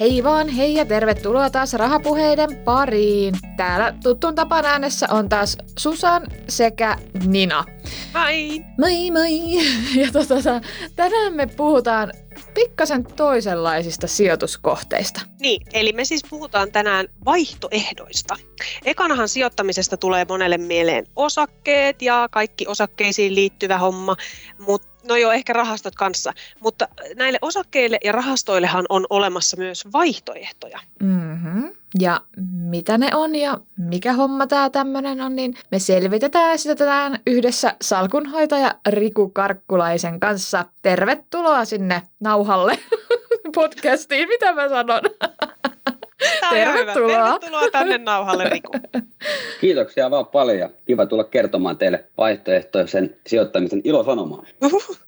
Hei vaan, hei ja tervetuloa taas rahapuheiden pariin. Täällä tuttuun tapaan äänessä on taas Susan sekä Nina. Moi! Moi moi! Ja tota, tänään me puhutaan pikkasen toisenlaisista sijoituskohteista. Niin, eli me siis puhutaan tänään vaihtoehdoista. Ekanahan sijoittamisesta tulee monelle mieleen osakkeet ja kaikki osakkeisiin liittyvä homma, mutta no joo, ehkä rahastot kanssa, mutta näille osakkeille ja rahastoillehan on olemassa myös vaihtoehtoja. Mm-hmm. Ja mitä ne on ja mikä homma tämä tämmöinen on, niin me selvitetään sitä tänään yhdessä salkunhoitaja Riku Karkkulaisen kanssa. Tervetuloa sinne nauhalle podcastiin, mitä mä sanon? Tervetuloa. Tervetuloa tänne nauhalle, Riku. Kiitoksia vaan paljon. Kiva tulla kertomaan teille vaihtoehtoisen sijoittamisen ilosanomaa.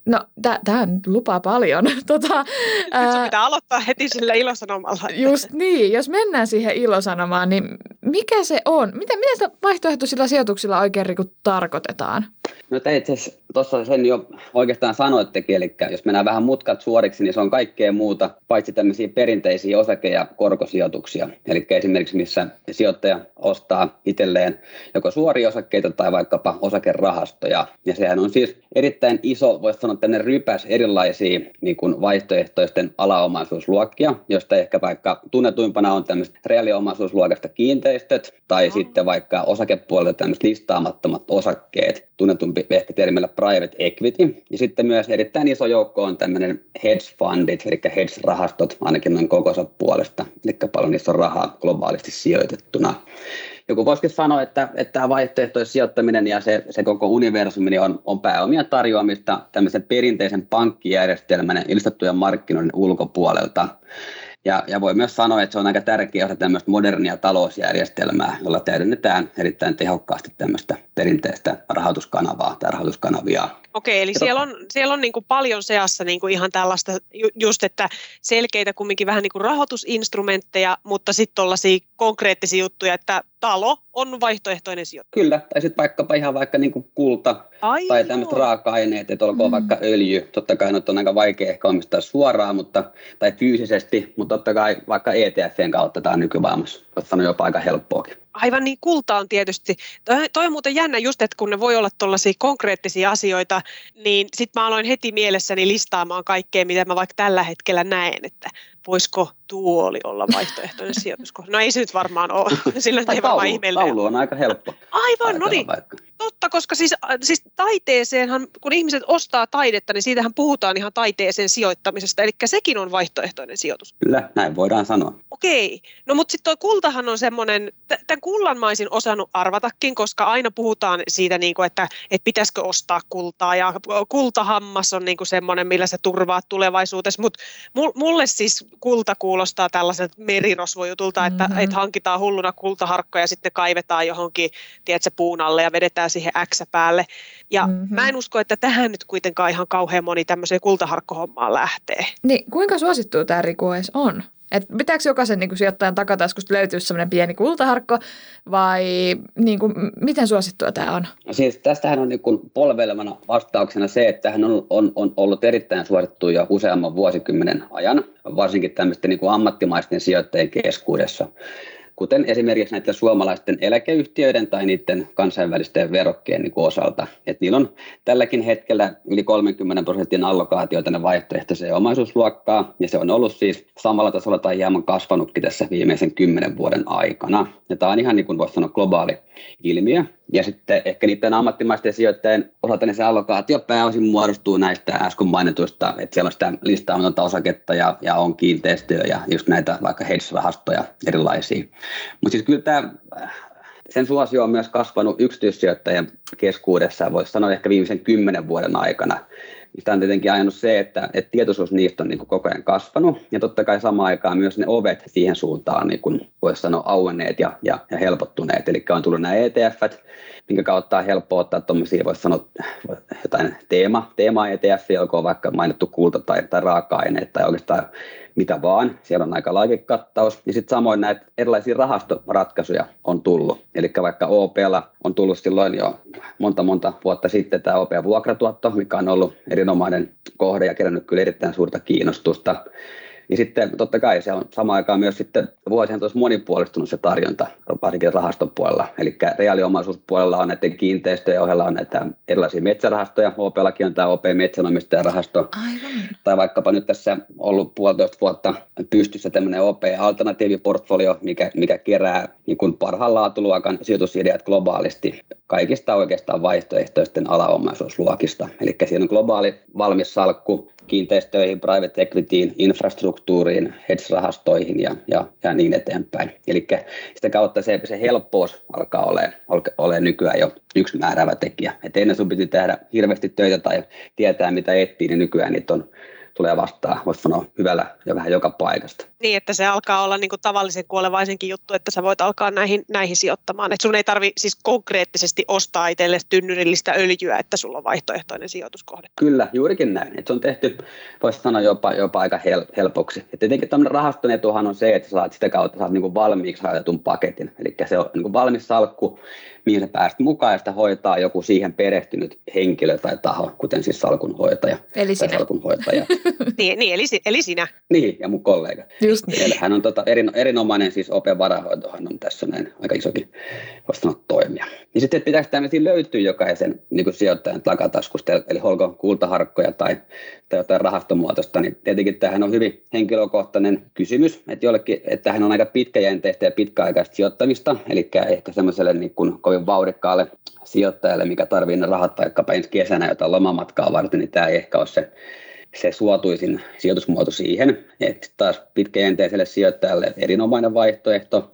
No, tämä lupaa paljon. Tota, Nyt pitää aloittaa heti sillä ilosanomalla. Just niin. Jos mennään siihen ilosanomaan, niin mikä se on? Mitä, mitä sitä vaihtoehtoisilla sijoituksilla oikein Riku tarkoitetaan? No te itse tuossa sen jo oikeastaan sanoittekin, eli jos mennään vähän mutkat suoriksi, niin se on kaikkea muuta, paitsi tämmöisiä perinteisiä osake- ja korkosijoituksia. Eli esimerkiksi missä sijoittaja ostaa itselleen joko suoria osakkeita tai vaikkapa osakerahastoja. Ja sehän on siis erittäin iso, voisi sanoa tänne rypäs erilaisia niin kuin vaihtoehtoisten alaomaisuusluokkia, joista ehkä vaikka tunnetuimpana on tämmöistä reaaliomaisuusluokasta kiinteistöt tai sitten vaikka osakepuolelta tämmöiset listaamattomat osakkeet, tunnetumpi ehkä termillä private equity. Ja sitten myös erittäin iso joukko on tämmöinen hedge fundit, eli hedge-rahastot ainakin noin kokonsa puolesta, eli paljon niissä on rahaa globaalisti sijoitettuna. Joku voisikin sanoa, että, että tämä vaihtoehtoinen sijoittaminen ja se, se koko universumi on, on pääomia tarjoamista tämmöisen perinteisen pankkijärjestelmän ja markkinoiden ulkopuolelta. Ja, ja voi myös sanoa, että se on aika tärkeä osa tämmöistä modernia talousjärjestelmää, jolla täydennetään erittäin tehokkaasti tämmöistä perinteistä rahoituskanavaa tai rahoituskanavia. Okei, eli siellä on, siellä on niin kuin paljon seassa niin kuin ihan tällaista just, että selkeitä kumminkin vähän niin kuin rahoitusinstrumentteja, mutta sitten tuollaisia konkreettisia juttuja, että talo on vaihtoehtoinen sijoitus. Kyllä, tai sitten vaikkapa ihan vaikka niin kuin kulta Ai tai tämmöiset raaka-aineet, että olkoon mm. vaikka öljy. Totta kai on aika vaikea ehkä omistaa suoraan mutta, tai fyysisesti, mutta totta kai vaikka ETFn kautta tämä on nykymaailmassa. Sanoa jopa aika helppoakin aivan niin kulta on tietysti. Toi, toi on muuten jännä just, että kun ne voi olla tuollaisia konkreettisia asioita, niin sitten mä aloin heti mielessäni listaamaan kaikkea, mitä mä vaikka tällä hetkellä näen, että voisiko tuoli olla vaihtoehtoinen sijoituskohde. No ei se nyt varmaan ole, sillä ei varmaan ihmeellinen. Taulu on aika helppo. Aivan, no niin. Vaikka. Totta, koska siis, äh, siis taiteeseenhan, kun ihmiset ostaa taidetta, niin siitähän puhutaan ihan taiteeseen sijoittamisesta, eli sekin on vaihtoehtoinen sijoitus. Kyllä, näin voidaan sanoa. Okei, no mutta sitten tuo kultahan on semmoinen, tämän kullan mä olisin osannut arvatakin, koska aina puhutaan siitä, niin kuin, että, että pitäisikö ostaa kultaa, ja kultahammas on niin kuin semmoinen, millä se turvaa tulevaisuudessa, mutta mulle siis kulta kuulostaa tällaiselta merirosvojutulta, että, mm-hmm. että hankitaan hulluna kultaharkkoja ja sitten kaivetaan johonkin, tiedätkö, puun alle ja vedetään siihen X päälle. Ja mm-hmm. mä en usko, että tähän nyt kuitenkaan ihan kauhean moni tämmöiseen kultaharkkohommaan lähtee. Niin, kuinka suosittu tämä Riku edes on? Et pitääkö jokaisen niin kuin, sijoittajan takataskusta löytyä semmoinen pieni kultaharkko vai niin kuin, miten suosittua tämä on? No siis tästähän on niin kuin polvelevana vastauksena se, että hän on, on, on ollut erittäin suosittu jo useamman vuosikymmenen ajan, varsinkin tämmöisten niin kuin ammattimaisten sijoittajien keskuudessa kuten esimerkiksi näiden suomalaisten eläkeyhtiöiden tai niiden kansainvälisten verokkien niin osalta. Et niillä on tälläkin hetkellä yli 30 prosentin allokaatio tänne vaihtoehtoiseen omaisuusluokkaa, ja se on ollut siis samalla tasolla tai hieman kasvanutkin tässä viimeisen kymmenen vuoden aikana. Ja tämä on ihan niin kuin voisi sanoa globaali ilmiö. Ja sitten ehkä niiden ammattimaisten sijoittajien osalta niin se allokaatio pääosin muodostuu näistä äsken mainituista, että siellä on sitä listaamatonta osaketta ja, ja on kiinteistöjä ja just näitä vaikka hedge-rahastoja erilaisia. Mutta siis kyllä tämä sen suosio on myös kasvanut yksityissijoittajien keskuudessa, voisi sanoa ehkä viimeisen kymmenen vuoden aikana, Sitä on tietenkin ajanut se, että, että tietoisuus niistä on niin kuin koko ajan kasvanut, ja totta kai samaan aikaan myös ne ovet siihen suuntaan, niin kuin voisi sanoa, auenneet ja, ja, ja helpottuneet. Eli on tullut nämä ETF, minkä kautta on helppo ottaa tuommoisia, voisi sanoa, jotain teema, teema ETF, joka on vaikka mainittu kulta tai, tai raaka-aineet tai oikeastaan mitä vaan. Siellä on aika laikekattaus. Ja sitten samoin näitä erilaisia rahastoratkaisuja on tullut. Eli vaikka OPlla on tullut silloin jo monta monta vuotta sitten tämä OP-vuokratuotto, mikä on ollut erinomainen kohde ja kerännyt kyllä erittäin suurta kiinnostusta. Ja sitten totta kai se on samaan aikaan myös sitten vuosien tuossa monipuolistunut se tarjonta, varsinkin rahaston puolella. Eli reaaliomaisuuspuolella on näiden kiinteistöjen ohella on näitä erilaisia metsärahastoja. OP-lakin on tämä OP Metsänomistajan Aivan. Tai vaikkapa nyt tässä ollut puolitoista vuotta pystyssä tämmöinen OP Alternatiiviportfolio, mikä, mikä kerää niin kuin parhaan laatuluokan sijoitusideat globaalisti kaikista oikeastaan vaihtoehtoisten alaomaisuusluokista. Eli siinä on globaali valmis salkku kiinteistöihin, private equityin, infrastruktuuriin, hedge-rahastoihin ja, ja, ja niin eteenpäin. Eli sitä kautta se, se helppous alkaa olemaan, ole nykyään jo yksi määräävä tekijä. Et ennen sun piti tehdä hirveästi töitä tai tietää mitä etsii, niin nykyään niitä on tulee vastaan, voisi sanoa, hyvällä ja vähän joka paikasta. Niin, että se alkaa olla niin kuin tavallisen kuolevaisenkin juttu, että sä voit alkaa näihin, näihin sijoittamaan. Että sun ei tarvi siis konkreettisesti ostaa itsellesi tynnyrillistä öljyä, että sulla on vaihtoehtoinen sijoituskohde. Kyllä, juurikin näin. Että se on tehty, voisi sanoa, jopa, jopa aika hel- helpoksi. Ja tietenkin tämmöinen rahaston etuhan on se, että sä saat sitä kautta saat niin kuin valmiiksi rajatun paketin. Eli se on niin kuin valmis salkku, mihin sä pääset mukaan ja sitä hoitaa joku siihen perehtynyt henkilö tai taho, kuten siis salkunhoitaja. Eli sinä. Salkunhoitaja. niin, niin eli, eli sinä. Niin, ja mun kollega. Just niin. hän on tota, erin, erinomainen siis OP varahoitohan on tässä näin aika isokin voisi toimia. Ja sitten, että pitääkö tämmöisiä löytyä jokaisen niin kuin sijoittajan takataskusta, eli holko kultaharkkoja tai, tai jotain rahastomuotoista, niin tietenkin tähän on hyvin henkilökohtainen kysymys, että jollekin, että tähän on aika pitkäjänteistä ja pitkäaikaista sijoittamista, eli ehkä semmoiselle niin kuin kovin vauhdikkaalle sijoittajalle, mikä tarvitsee ne rahat vaikkapa ensi kesänä jotain lomamatkaa varten, niin tämä ei ehkä ole se se suotuisin sijoitusmuoto siihen, että taas pitkäjänteiselle sijoittajalle erinomainen vaihtoehto,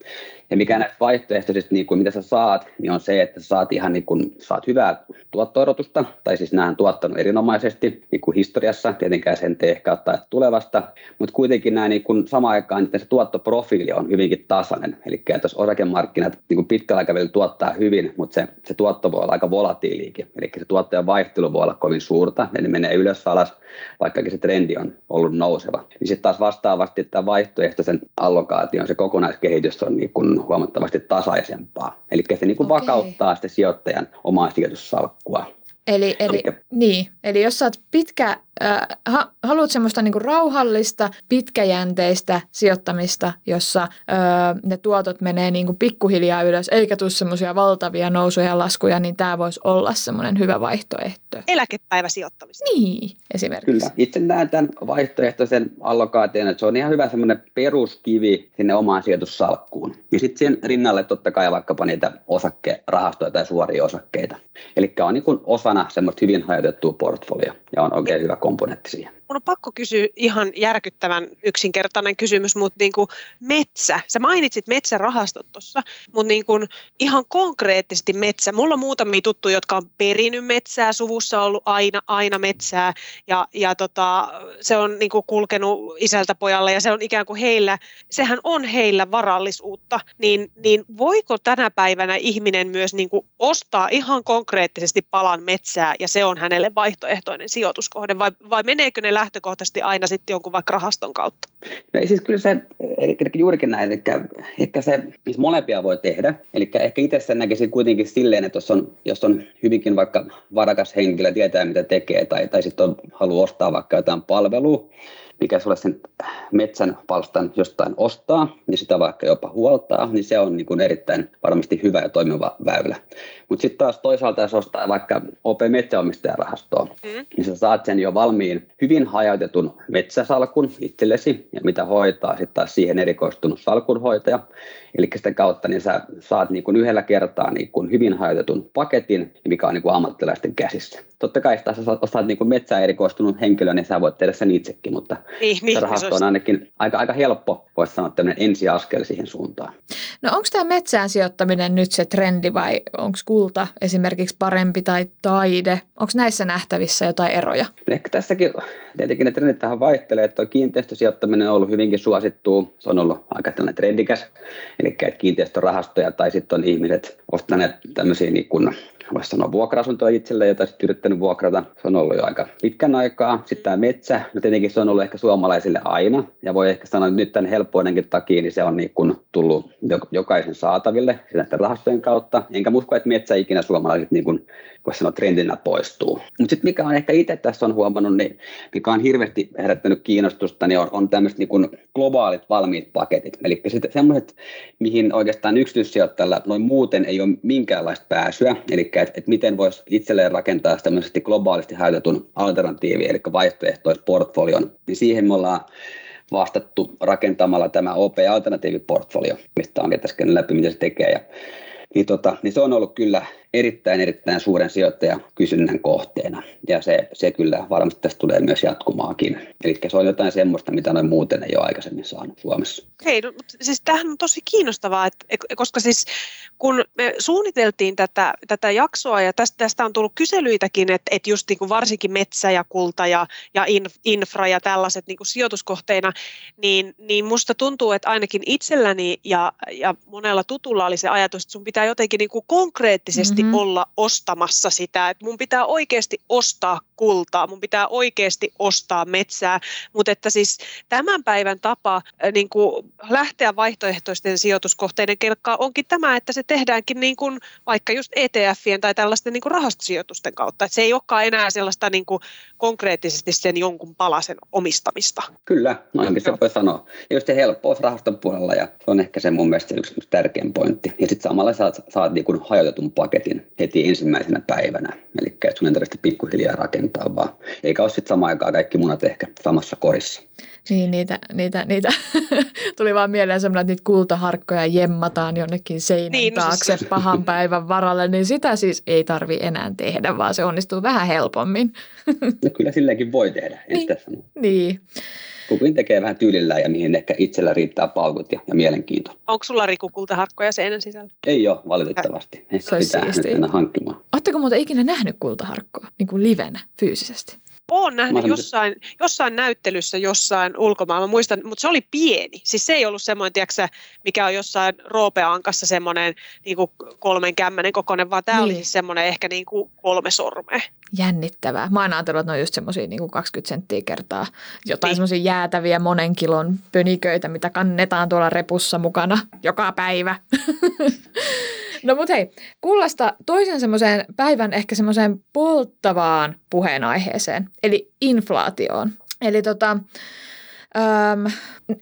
ja mikä näistä vaihtoehtoisista, niin kuin mitä sä saat, niin on se, että sä saat ihan niin kuin, saat hyvää tuotto tai siis nämä on tuottanut erinomaisesti niin kuin historiassa, tietenkään sen tee ehkä ottaa tulevasta, mutta kuitenkin nämä niin kuin samaan aikaan niin se tuottoprofiili on hyvinkin tasainen, eli jos osakemarkkinat niin kuin pitkällä aikavälillä tuottaa hyvin, mutta se, se tuotto voi olla aika volatiiliikin, eli se tuottojen vaihtelu voi olla kovin suurta, eli menee ylös alas, vaikkakin se trendi on ollut nouseva. Niin sitten taas vastaavasti tämä vaihtoehtoisen allokaation, se kokonaiskehitys on niin kuin huomattavasti tasaisempaa. Eli se niin kuin okay. vakauttaa sitten sijoittajan omaa sijoitussalkkua. Eli, eli, niin, eli jos sä oot pitkä äh, haluat semmoista niinku rauhallista, pitkäjänteistä sijoittamista, jossa äh, ne tuotot menee niinku pikkuhiljaa ylös, eikä tule semmoisia valtavia nousuja ja laskuja, niin tämä voisi olla semmoinen hyvä vaihtoehto. Eläkepäiväsijoittamista. Niin, esimerkiksi. Kyllä. Itse näen tämän vaihtoehtoisen allokaation, että se on ihan hyvä semmoinen peruskivi sinne omaan sijoitussalkkuun. Ja sitten siihen rinnalle totta kai vaikkapa niitä osakkerahastoja tai suoria osakkeita. Eli on niin osana semmoista hyvin hajautettua portfolio ja on oikein hyvä komponentti siihen. Mun on pakko kysyä ihan järkyttävän yksinkertainen kysymys, mutta niin kuin metsä. Sä mainitsit metsärahastot tuossa, mutta niin kuin ihan konkreettisesti metsä. Mulla on muutamia tuttuja, jotka on perinyt metsää, suvussa on ollut aina, aina metsää ja, ja tota, se on niin kuin kulkenut isältä pojalle ja se on ikään kuin heillä, sehän on heillä varallisuutta. Niin, niin voiko tänä päivänä ihminen myös niin kuin ostaa ihan konkreettisesti palan metsää ja se on hänelle vaihtoehtoinen sijoituskohde vai, vai meneekö ne lähtökohtaisesti aina sitten jonkun vaikka rahaston kautta? No siis kyllä se, eli juurikin näin, eli ehkä se, siis molempia voi tehdä, eli ehkä itse sen näkisin kuitenkin silleen, että jos on, jos on hyvinkin vaikka varakas henkilö, tietää mitä tekee, tai, tai sitten haluaa ostaa vaikka jotain palvelua, mikä sulle sen metsän palstan jostain ostaa, niin sitä vaikka jopa huoltaa, niin se on niin kuin erittäin varmasti hyvä ja toimiva väylä. Mutta sitten taas toisaalta, jos ostaa vaikka OP Metsäomistajarahastoa, mm. niin sä saat sen jo valmiin hyvin hajautetun metsäsalkun itsellesi, ja mitä hoitaa sitten taas siihen erikoistunut salkunhoitaja. Eli sitä kautta niin sä saat niin kuin yhdellä kertaa niin kuin hyvin hajautetun paketin, mikä on niin kuin ammattilaisten käsissä. totta kai jos sä osaat niin kuin metsään erikoistunut henkilö, niin sä voit tehdä sen itsekin, mutta Niin, niin, rahasto olisi- on ainakin aika, aika helppo, voisi sanoa tämmöinen ensiaskel siihen suuntaan. No onko tämä metsään sijoittaminen nyt se trendi vai onko kulta esimerkiksi parempi tai taide? Onko näissä nähtävissä jotain eroja? Ehkä tässäkin tietenkin ne trendit tähän vaihtelee, että tuo kiinteistösijoittaminen on ollut hyvinkin suosittua. Se on ollut aika tällainen trendikäs, eli että kiinteistörahastoja tai sitten on ihmiset ostaneet tämmöisiä niin kuin, voisi sanoa vuokra-asuntoja itselleen, jota sitten yrittänyt vuokrata. Se on ollut jo aika pitkän aikaa. Sitten tämä metsä, no tietenkin se on ollut ehkä suomalaisille aina, ja voi ehkä sanoa, että nyt tämän helppoidenkin takia niin se on niin kuin tullut jok- jokaisen saataville näiden rahastojen kautta. Enkä usko, että metsä ikinä suomalaiset niin kuin, voisi sanoa trendinä poistuu. Mutta sitten mikä on ehkä itse tässä on huomannut, niin mikä on hirveästi herättänyt kiinnostusta, niin on, on tämmöiset niin globaalit valmiit paketit. Eli semmoiset, mihin oikeastaan yksityissijoittajalla noin muuten ei ole minkäänlaista pääsyä. Eli että et miten voisi itselleen rakentaa tämmöisesti globaalisti hajautetun alternatiivi, eli vaihtoehtoisportfolion. Niin siihen me ollaan vastattu rakentamalla tämä OP-alternatiiviportfolio, mistä on tässä läpi, mitä se tekee. Ja, niin, tota, niin se on ollut kyllä erittäin, erittäin suuren sijoittajan kysynnän kohteena. Ja se, se kyllä varmasti tästä tulee myös jatkumaakin. Eli se on jotain semmoista, mitä noin muuten ei ole aikaisemmin saanut Suomessa. Hei, no, siis tämähän on tosi kiinnostavaa, että, koska siis kun me suunniteltiin tätä, tätä jaksoa ja tästä, tästä on tullut kyselyitäkin, että, että just niin kuin varsinkin metsä ja kulta ja, ja infra ja tällaiset niin kuin sijoituskohteina, niin, niin musta tuntuu, että ainakin itselläni ja, ja monella tutulla oli se ajatus, että sun pitää jotenkin niin kuin konkreettisesti mm-hmm. olla ostamassa sitä, että mun pitää oikeasti ostaa kultaa, mun pitää oikeasti ostaa metsää, mutta että siis tämän päivän tapa niin kuin lähteä vaihtoehtoisten sijoituskohteiden kelkkaan onkin tämä, että se tehdäänkin niin kuin vaikka just ETFien tai tällaisten niin kuin rahastosijoitusten kautta, että se ei olekaan enää sellaista niin kuin konkreettisesti sen jonkun palasen omistamista. Kyllä, noinkin se voi sanoa. Ja just se helppous rahaston puolella ja se on ehkä se mun mielestä yksi, yksi tärkein pointti. Ja sitten samalla saat, saat niin kuin hajotetun paketin heti ensimmäisenä päivänä. Eli sun ei tarvitse pikkuhiljaa rakentaa vaan. Eikä ole sitten samaan aikaan kaikki munat ehkä samassa korissa. Niin, niitä, niitä, niitä. tuli vaan mieleen semmoinen, että niitä kultaharkkoja jemmataan jonnekin seinän Niin, no taakse siis- pahan päivän varalle, niin sitä siis ei tarvi enää tehdä, vaan se onnistuu vähän helpommin. No kyllä silleenkin voi tehdä, en Niin. sitä sano. Niin. Kukin tekee vähän tyylillään ja mihin ehkä itsellä riittää paukut ja, ja mielenkiinto. Onko sulla Riku kultaharkkoja seinän sisällä? Ei ole valitettavasti. Se olisi pitää nyt siistiä. mennä hankkimaan. Oletteko muuten ikinä nähnyt kultaharkkoa niin kuin livenä fyysisesti? Olen nähnyt jossain, jossain näyttelyssä jossain ulkomailla, mä muistan, mutta se oli pieni. Siis se ei ollut semmoinen, tiedätkö, mikä on jossain roopeankassa semmoinen niin kuin kolmen kämmenen kokoinen, vaan tämä Niin. oli siis semmoinen ehkä niin kuin kolme sormea. Jännittävää. Mä oon ajatellut, että ne on just semmoisia niin 20 senttiä kertaa jotain Niin. semmoisia jäätäviä monen kilon pöniköitä, mitä kannetaan tuolla repussa mukana joka päivä. no mut hei, kullasta toisen semmoiseen päivän ehkä semmoiseen polttavaan puheenaiheeseen, eli inflaatioon. Eli tota, Öm,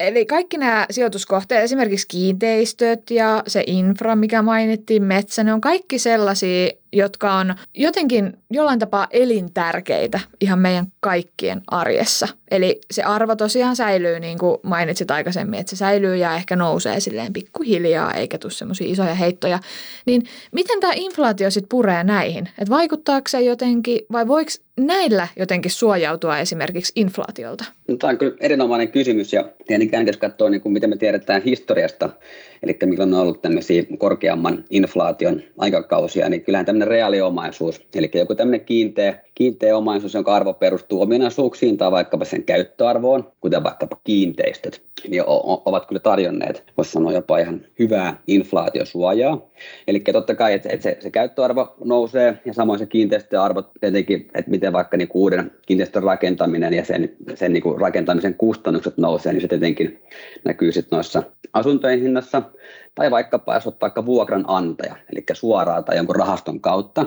eli kaikki nämä sijoituskohteet, esimerkiksi kiinteistöt ja se infra, mikä mainittiin, metsä, ne on kaikki sellaisia, jotka on jotenkin jollain tapaa elintärkeitä ihan meidän kaikkien arjessa. Eli se arvo tosiaan säilyy, niin kuin mainitsit aikaisemmin, että se säilyy ja ehkä nousee silleen pikkuhiljaa, eikä tule semmoisia isoja heittoja. Niin miten tämä inflaatio sitten puree näihin? Et vaikuttaako se jotenkin, vai voiko näillä jotenkin suojautua esimerkiksi inflaatiolta? No, tämä on kyllä erinomainen kysymys ja tietenkään jos katsoo, niin kuin mitä me tiedetään historiasta, eli milloin on ollut tämmöisiä korkeamman inflaation aikakausia, niin kyllähän tämmöinen reaaliomaisuus, eli joku tämmöinen kiinteä, kiinteä omaisuus, jonka arvo perustuu ominaisuuksiin tai vaikkapa sen käyttöarvoon, kuten vaikkapa kiinteistöt, niin ovat kyllä tarjonneet, voisi sanoa jopa ihan hyvää inflaatiosuojaa. Eli totta kai, että se, se käyttöarvo nousee ja samoin se kiinteistöarvo tietenkin, että miten vaikka niin uuden kiinteistön rakentaminen ja sen, sen niin kuin rakentamisen kustannukset nousee, niin se tietenkin näkyy sitten noissa asuntojen hinnassa. Tai vaikkapa, jos olet vaikka vuokranantaja, eli suoraan tai jonkun rahaston kautta,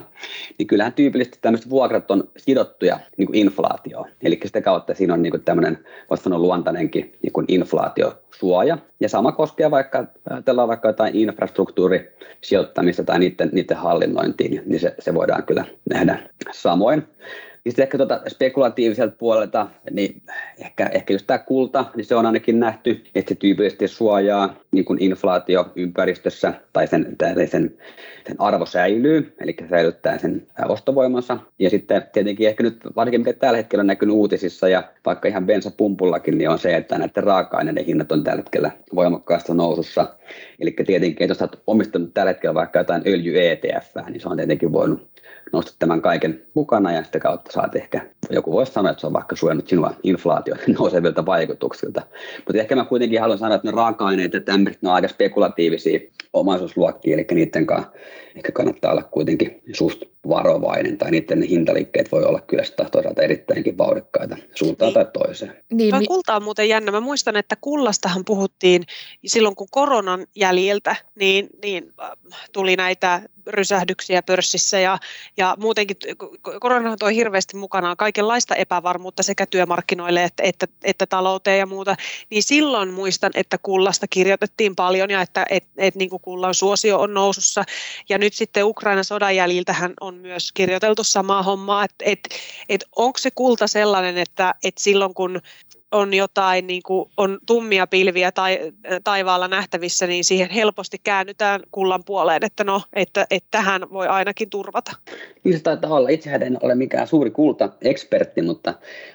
niin kyllähän tyypillisesti tämmöiset vuokrat on sidottuja niin kuin inflaatioon. Eli sitä kautta siinä on niin kuin tämmöinen, voisi sanoa luontainenkin niin kuin inflaatiosuoja. Ja sama koskee vaikka, ajatellaan vaikka jotain infrastruktuurisijoittamista tai niiden, niiden hallinnointiin, niin se, se voidaan kyllä nähdä samoin. Sitten ehkä tuota spekulatiiviselta puolelta, niin ehkä, ehkä just tämä kulta, niin se on ainakin nähty, että se tyypillisesti suojaa niin kuin inflaatioympäristössä tai sen, sen, sen arvo säilyy, eli säilyttää sen ostovoimansa. Ja sitten tietenkin ehkä nyt, varsinkin mikä tällä hetkellä on näkynyt uutisissa ja vaikka ihan bensapumpullakin, niin on se, että näiden raaka-aineiden hinnat on tällä hetkellä voimakkaasti nousussa. Eli tietenkin, jos olet omistanut tällä hetkellä vaikka jotain öljy-ETF, niin se on tietenkin voinut nostat tämän kaiken mukana ja sitä kautta saat ehkä, joku voisi sanoa, että se on vaikka suojannut sinua inflaatio nousevilta vaikutuksilta. Mutta ehkä mä kuitenkin haluan sanoa, että ne raaka-aineet ja tämmöiset, ne on aika spekulatiivisia omaisuusluokkia, eli niiden kanssa ehkä kannattaa olla kuitenkin suht varovainen, tai niiden hintaliikkeet voi olla kyllä sitä toisaalta erittäinkin vauhdikkaita suuntaan niin. tai toiseen. Niin, Toi kulta on muuten jännä. Mä muistan, että kullastahan puhuttiin silloin, kun koronan jäljiltä, niin, niin äh, tuli näitä rysähdyksiä pörssissä ja, ja muutenkin korona toi hirveästi mukanaan kaikenlaista epävarmuutta sekä työmarkkinoille että, että, että talouteen ja muuta, niin silloin muistan, että kullasta kirjoitettiin paljon ja että et, et, niin kullan suosio on nousussa. Ja nyt sitten Ukrainan sodan jäljiltähän on myös kirjoiteltu samaa hommaa, että et, et onko se kulta sellainen, että et silloin kun on jotain, niin kuin on tummia pilviä tai, taivaalla nähtävissä, niin siihen helposti käännytään kullan puoleen, että no, että, että tähän voi ainakin turvata. Niin se taitaa olla. Itsehän en ole mikään suuri kulta-ekspertti, mutta,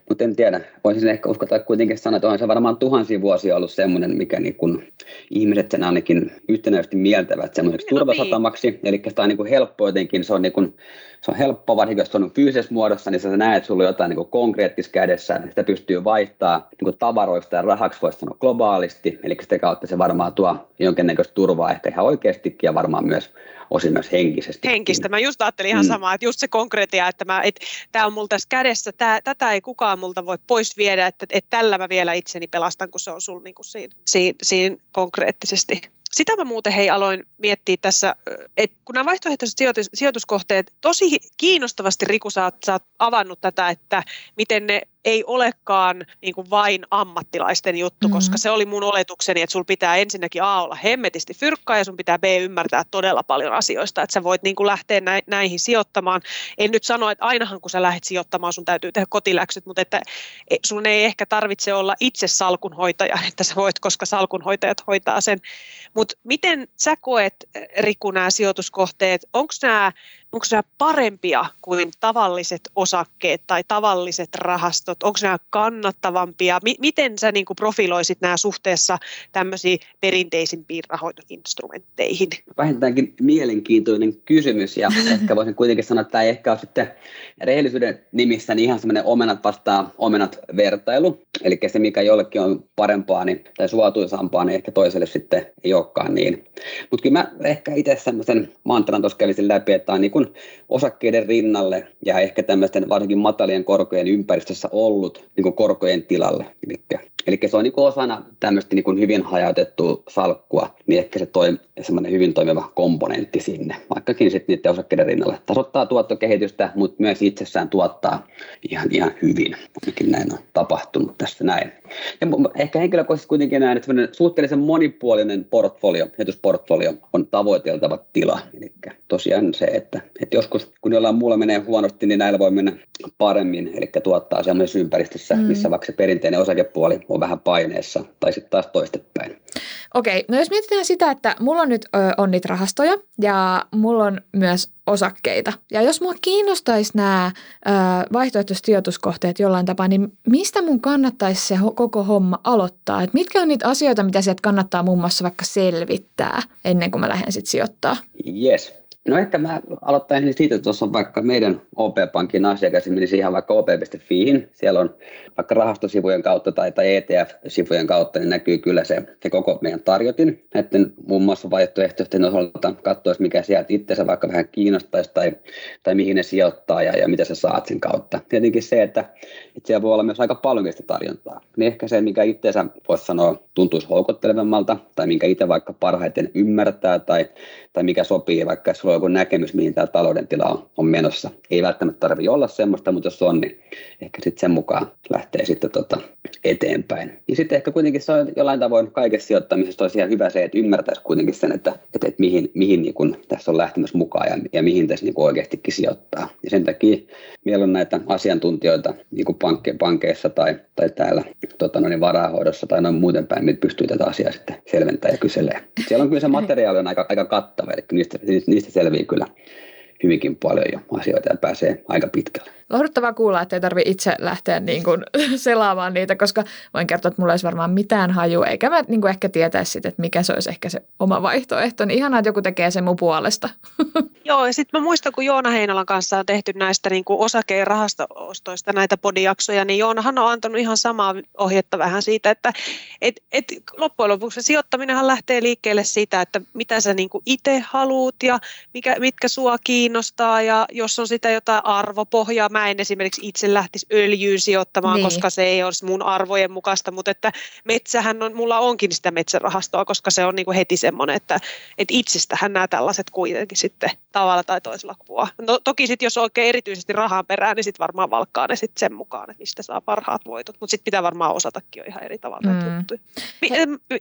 mutta en tiedä. Voisin ehkä uskota kuitenkin sanoa, että on se varmaan tuhansia vuosia ollut semmoinen, mikä niin kuin ihmiset sen ainakin yhtenäisesti mieltävät semmoiseksi no, turvasatamaksi. Niin. Eli sitä on niin kuin helppo jotenkin, se on, niin kuin, se on helppo, varsinkin jos se on fyysisessä muodossa, niin sä näet, että sulla on jotain niin konkreettista kädessä, niin sitä pystyy vaihtaa niin tavaroista ja rahaksi voisi sanoa globaalisti, eli sitä kautta se varmaan tuo jonkinnäköistä turvaa ehkä ihan oikeastikin ja varmaan myös osin myös henkisesti. Henkistä. Mä just ajattelin ihan mm. samaa, että just se konkreettia, että, mä, että tämä on mulla tässä kädessä, tää, tätä ei kukaan multa voi pois viedä, että, että tällä mä vielä itseni pelastan, kun se on sulla niin kuin siinä, siinä, siinä konkreettisesti. Sitä mä muuten hei aloin miettiä tässä, että kun nämä vaihtoehtoiset sijoitus, sijoituskohteet, tosi kiinnostavasti Riku sä oot, sä oot avannut tätä, että miten ne ei olekaan niin kuin vain ammattilaisten juttu, mm-hmm. koska se oli mun oletukseni, että sulla pitää ensinnäkin A olla hemmetisti fyrkkaa ja sun pitää B ymmärtää todella paljon asioista, että sä voit niin kuin lähteä näihin sijoittamaan. En nyt sano, että ainahan kun sä lähdet sijoittamaan, sun täytyy tehdä kotiläksyt, mutta että e, sun ei ehkä tarvitse olla itse salkunhoitaja, että sä voit, koska salkunhoitajat hoitaa sen. Mutta miten sä koet, Riku, nämä sijoituskohteet, onko nämä onko nämä parempia kuin tavalliset osakkeet tai tavalliset rahastot? Onko nämä kannattavampia? M- miten sä niin kuin profiloisit nämä suhteessa tämmöisiin perinteisimpiin rahoitusinstrumentteihin? Vähintäänkin mielenkiintoinen kysymys ja ehkä voisin kuitenkin sanoa, että tämä ei ehkä ole sitten rehellisyyden nimissä niin ihan semmoinen omenat vastaa omenat vertailu. Eli se, mikä jollekin on parempaa niin, tai suotuisampaa, niin ehkä toiselle sitten ei olekaan niin. Mutta kyllä mä ehkä itse semmoisen mantran tuossa kävisin läpi, että on niin kuin osakkeiden rinnalle ja ehkä tämmöisten varsinkin matalien korkojen ympäristössä ollut niin kuin korkojen tilalle. Eli, eli se on niin kuin osana tämmöistä niin kuin hyvin hajautettua salkkua, niin ehkä se toi semmoinen hyvin toimiva komponentti sinne, vaikkakin sitten niiden osakkeiden rinnalle. Tasoittaa tuottokehitystä, mutta myös itsessään tuottaa ihan, ihan hyvin. Ainakin näin on tapahtunut tässä näin. Ja ehkä henkilökohtaisesti kuitenkin näen, että suhteellisen monipuolinen portfolio, sijoitusportfolio on tavoiteltava tila. Eli tosiaan se, että, että joskus kun jollain muulla menee huonosti, niin näillä voi mennä paremmin, eli tuottaa sellaisessa ympäristössä, mm. missä vaikka se perinteinen osakepuoli on vähän paineessa, tai sitten taas toistepäin. Okei, no jos mietitään sitä, että mulla on nyt ö, on niitä rahastoja ja mulla on myös osakkeita. Ja jos mua kiinnostaisi nämä vaihtoehtoiset sijoituskohteet jollain tapaa, niin mistä mun kannattaisi se koko homma aloittaa? Et mitkä on niitä asioita, mitä sieltä kannattaa muun muassa vaikka selvittää ennen kuin mä lähden sitten sijoittaa? Yes. No ehkä mä aloittaisin siitä, että tuossa on vaikka meidän OP-pankin asiakas, niin siihen vaikka op.fiihin. Siellä on vaikka rahastosivujen kautta tai, tai ETF-sivujen kautta, niin näkyy kyllä se, se koko meidän tarjotin. Näiden muun muassa vaihtoehtoisten osalta katsoisi, mikä sieltä itsensä vaikka vähän kiinnostaisi tai, tai mihin ne sijoittaa ja, ja mitä sä saat sen kautta. Tietenkin se, että, että siellä voi olla myös aika paljon sitä tarjontaa. Niin ehkä se, mikä itseensä voisi sanoa tuntuisi houkuttelevammalta tai minkä itse vaikka parhaiten ymmärtää tai, tai mikä sopii, vaikka sulla joku näkemys, mihin tämä talouden tila on, on menossa. Ei välttämättä tarvitse olla semmoista, mutta jos on, niin ehkä sitten sen mukaan lähtee sitten tota eteenpäin. Ja sitten ehkä kuitenkin se on jollain tavoin kaikessa sijoittamisessa olisi ihan hyvä se, että ymmärtäisi kuitenkin sen, että, että, että mihin, mihin niin kun tässä on lähtemässä mukaan ja, ja mihin tässä niin oikeastikin sijoittaa. Ja sen takia meillä on näitä asiantuntijoita niin kuin pankke, pankeissa tai, tai täällä tota, noin varahoidossa tai noin muuten päin, mitä pystyy tätä asiaa sitten selventämään ja kyselee. Siellä on kyllä se materiaali on aika, aika kattava, eli niistä, niistä selviää kyllä hyvinkin paljon jo asioita ja pääsee aika pitkälle. Lohduttavaa kuulla, että ei tarvitse itse lähteä niin kuin selaamaan niitä, koska voin kertoa, että mulla olisi varmaan mitään haju, eikä mä niin kuin ehkä tietäisi sitten, että mikä se olisi ehkä se oma vaihtoehto. Niin ihanaa, että joku tekee sen mun puolesta. Joo, ja sitten mä muistan, kun Joona Heinolan kanssa on tehty näistä niin kuin osake- ja rahasto-ostoista näitä podijaksoja, niin Joonahan on antanut ihan samaa ohjetta vähän siitä, että et, et loppujen lopuksi sijoittaminenhan lähtee liikkeelle siitä, että mitä sä niin itse haluut ja mikä, mitkä sua kiinnostaa ja jos on sitä jotain arvopohjaa, mä en esimerkiksi itse lähtisi öljyyn sijoittamaan, niin. koska se ei olisi mun arvojen mukaista, mutta että metsähän on, mulla onkin sitä metsärahastoa, koska se on niin kuin heti semmoinen, että, että itsestähän nämä tällaiset kuitenkin sitten tavalla tai toisella kuvaa. No, toki sitten jos oikein erityisesti rahaa perään, niin sitten varmaan valkkaa ne sitten sen mukaan, että mistä saa parhaat voitot, mutta sitten pitää varmaan osatakin jo ihan eri tavalla mm. juttuja.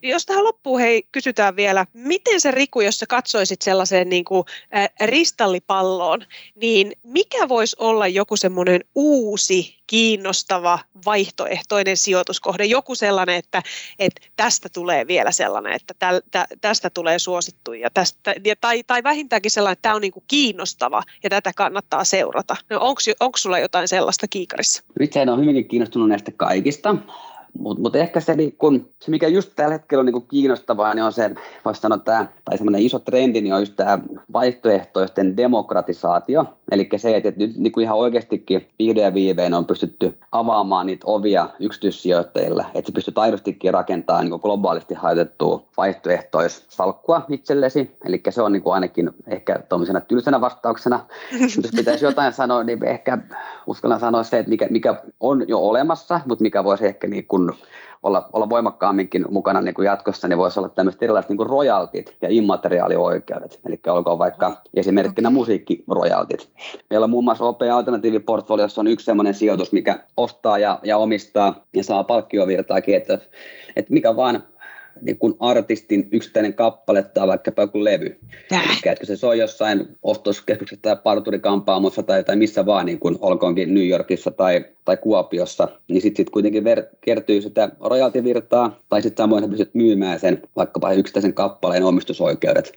Jos tähän loppuun hei, kysytään vielä, miten se Riku, jos sä katsoisit sellaiseen niin kuin, äh, ristallipalloon, niin mikä voisi olla joku semmoinen uusi, kiinnostava, vaihtoehtoinen sijoituskohde, joku sellainen, että, että tästä tulee vielä sellainen, että tä, tä, tästä tulee suosittu ja tästä, ja, tai, tai vähintäänkin sellainen, että tämä on niin kuin kiinnostava ja tätä kannattaa seurata. No, Onko sulla jotain sellaista kiikarissa? Itse on hyvinkin kiinnostunut näistä kaikista. Mutta mut ehkä se, niin kun, se, mikä just tällä hetkellä on niin kiinnostavaa, niin on se, voisi sanoa tämä, tai semmoinen iso trendi, niin on just tämä vaihtoehtoisten demokratisaatio. Eli se, että nyt niin kuin ihan oikeastikin vihdoin ja viivein on pystytty avaamaan niitä ovia yksityissijoittajille, että se pystyy aidostikin rakentamaan niin globaalisti haitettua vaihtoehtoissalkkua itsellesi. Eli se on niin kuin ainakin ehkä tuollaisena tylsänä vastauksena. jos pitäisi jotain sanoa, niin ehkä uskallan sanoa se, että mikä, mikä on jo olemassa, mutta mikä voisi ehkä niin kuin olla, olla voimakkaamminkin mukana niin kuin jatkossa, niin voisi olla tämmöiset erilaiset niin kuin royaltit ja immateriaalioikeudet. Eli olkoon vaikka esimerkkinä okay. musiikkiroyaltit. Meillä on muun muassa OP Alternatiiviportfoliossa on yksi sellainen sijoitus, mikä ostaa ja, ja omistaa ja saa palkkiovirtaakin, että, että mikä vaan niin kuin artistin yksittäinen kappale tai vaikkapa joku levy. Eli että se soi jossain ostoskeskuksessa tai parturikampaamossa tai, tai missä vaan, niin kuin olkoonkin New Yorkissa tai tai Kuopiossa, niin sitten sit kuitenkin ver- kertyy sitä rojaltivirtaa, tai sitten samoin sä pystyt myymään sen vaikkapa yksittäisen kappaleen omistusoikeudet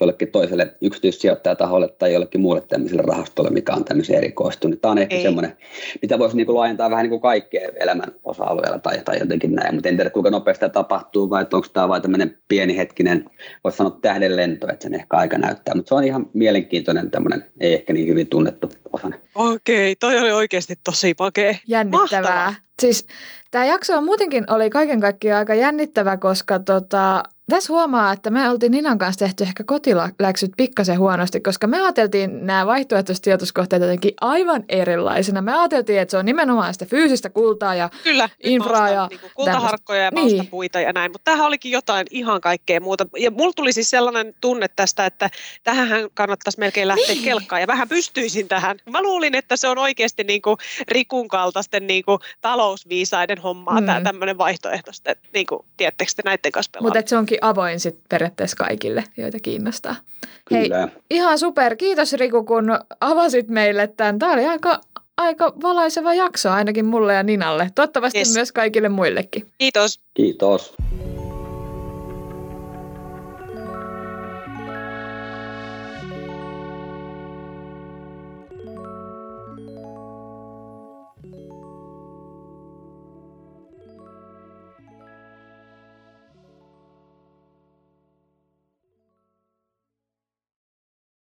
jollekin toiselle yksityissijoittajataholle tai jollekin muulle tämmöiselle rahastolle, mikä on tämmöisen erikoistunut. Tämä on ehkä Ei. semmoinen, mitä voisi niinku laajentaa vähän niin kuin kaikkeen elämän osa-alueella tai, tai jotenkin näin, mutta en tiedä kuinka nopeasti tämä tapahtuu, vai onko tämä vain tämmöinen pieni hetkinen, voisi sanoa tähdenlento, että sen ehkä aika näyttää, mutta se on ihan mielenkiintoinen tämmöinen, ei ehkä niin hyvin tunnettu osana. Okei, toi oli oikeasti tosi makea Jännittävää. Mahtavaa. Siis tämä jakso muutenkin oli kaiken kaikkiaan aika jännittävä, koska tota, tässä huomaa, että me oltiin Ninan kanssa tehty ehkä kotiläksyt pikkasen huonosti, koska me ajateltiin nämä vaihtoehtoiset sijoituskohteet jotenkin aivan erilaisina. Me ajateltiin, että se on nimenomaan sitä fyysistä kultaa ja Kyllä, infraa ja niin kultaharkkoja ja niin. puita ja näin, mutta tämähän olikin jotain ihan kaikkea muuta. Ja mulla tuli siis sellainen tunne tästä, että tähän kannattaisi melkein lähteä niin. kelkkaan ja vähän pystyisin tähän. Mä luulin, että se on oikeasti niin kuin Rikun kaltaisten niin kuin talousviisaiden hommaa mm. tämä tämmöinen vaihtoehto, niin kuin, tiedättekö te näiden kanssa Mutta se onkin avoin sit periaatteessa kaikille, joita kiinnostaa. Kyllä. Hei, ihan super. Kiitos Riku, kun avasit meille tämän. Tämä oli aika, aika valaiseva jakso ainakin mulle ja Ninalle. Toivottavasti yes. myös kaikille muillekin. Kiitos. Kiitos.